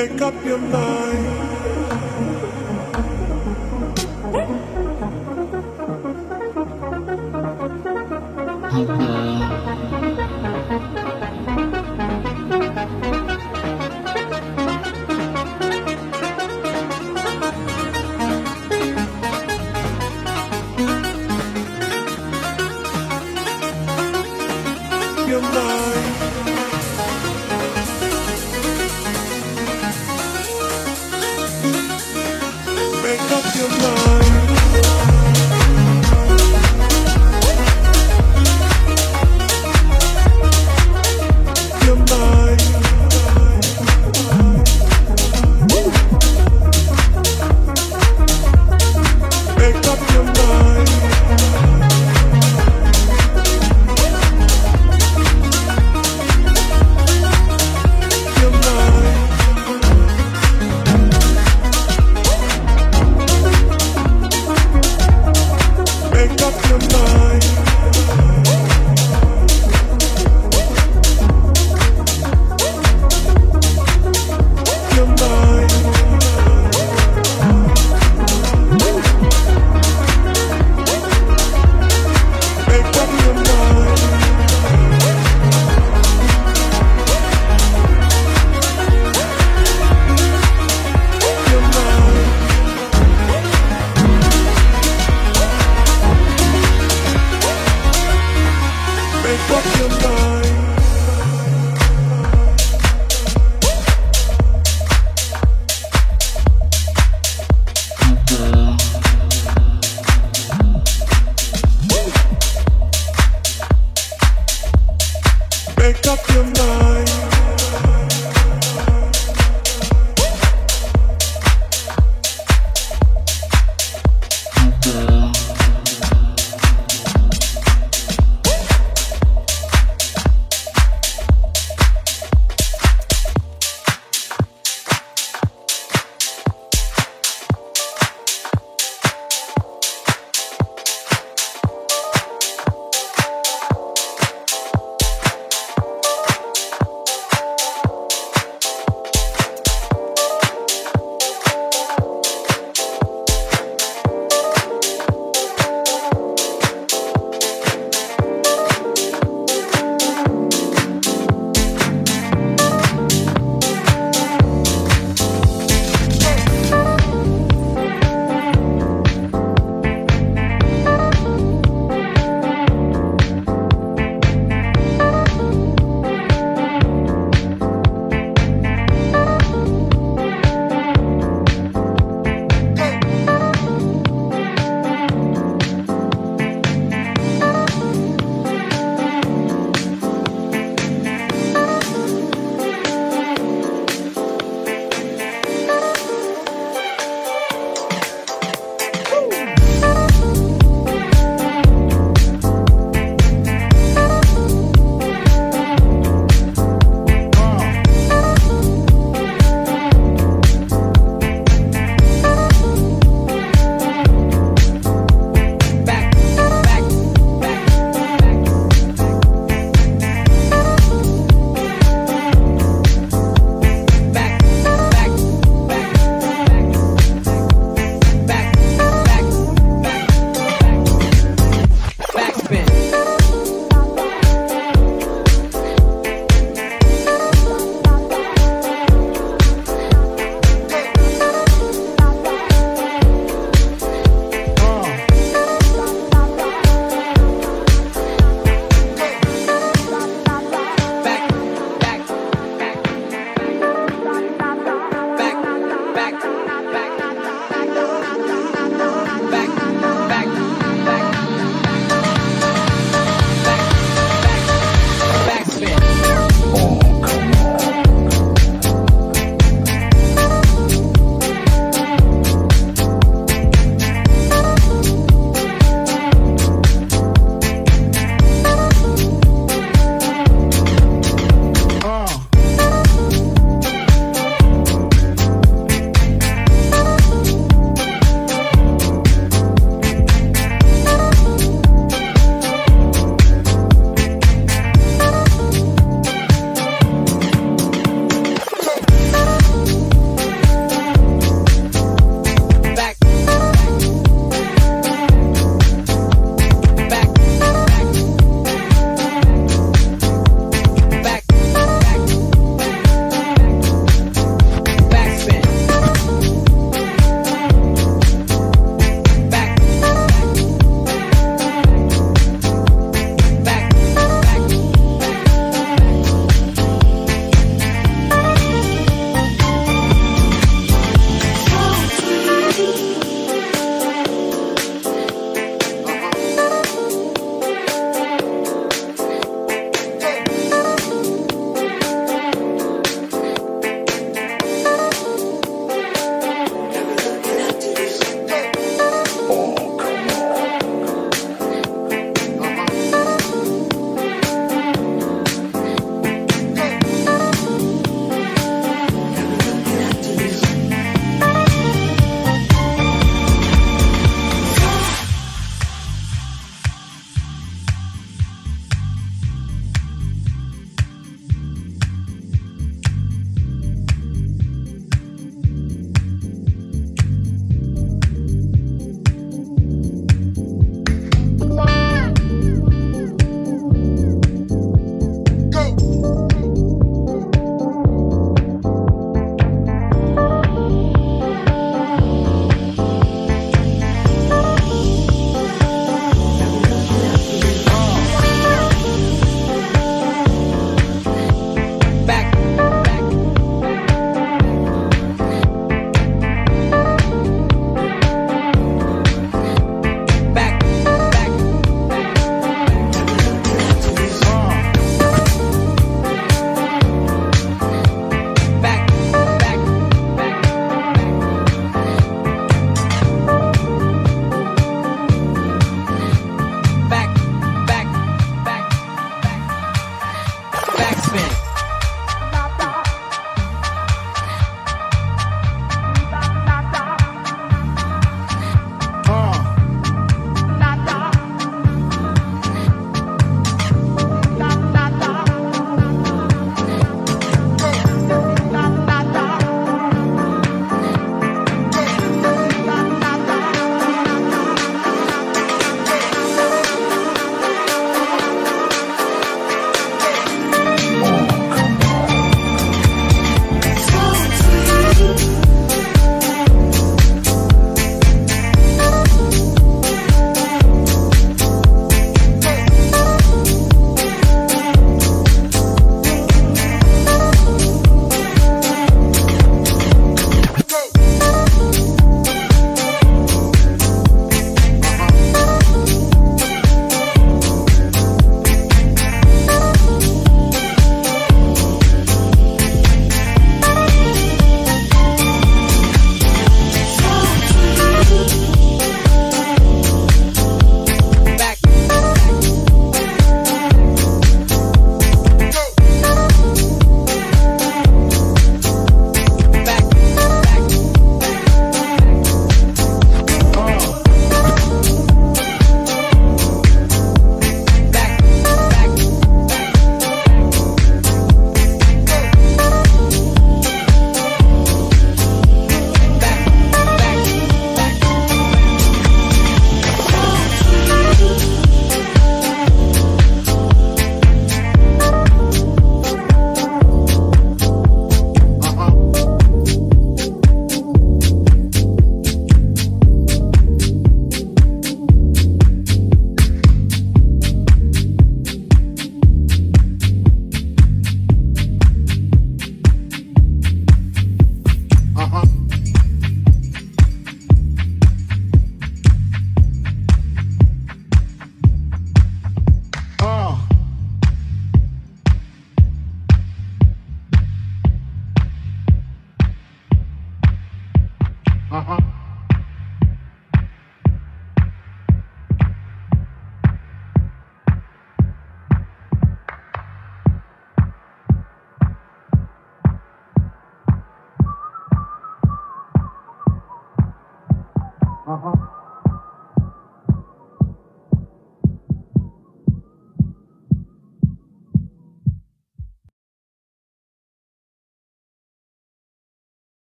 Make up your mind. tonight.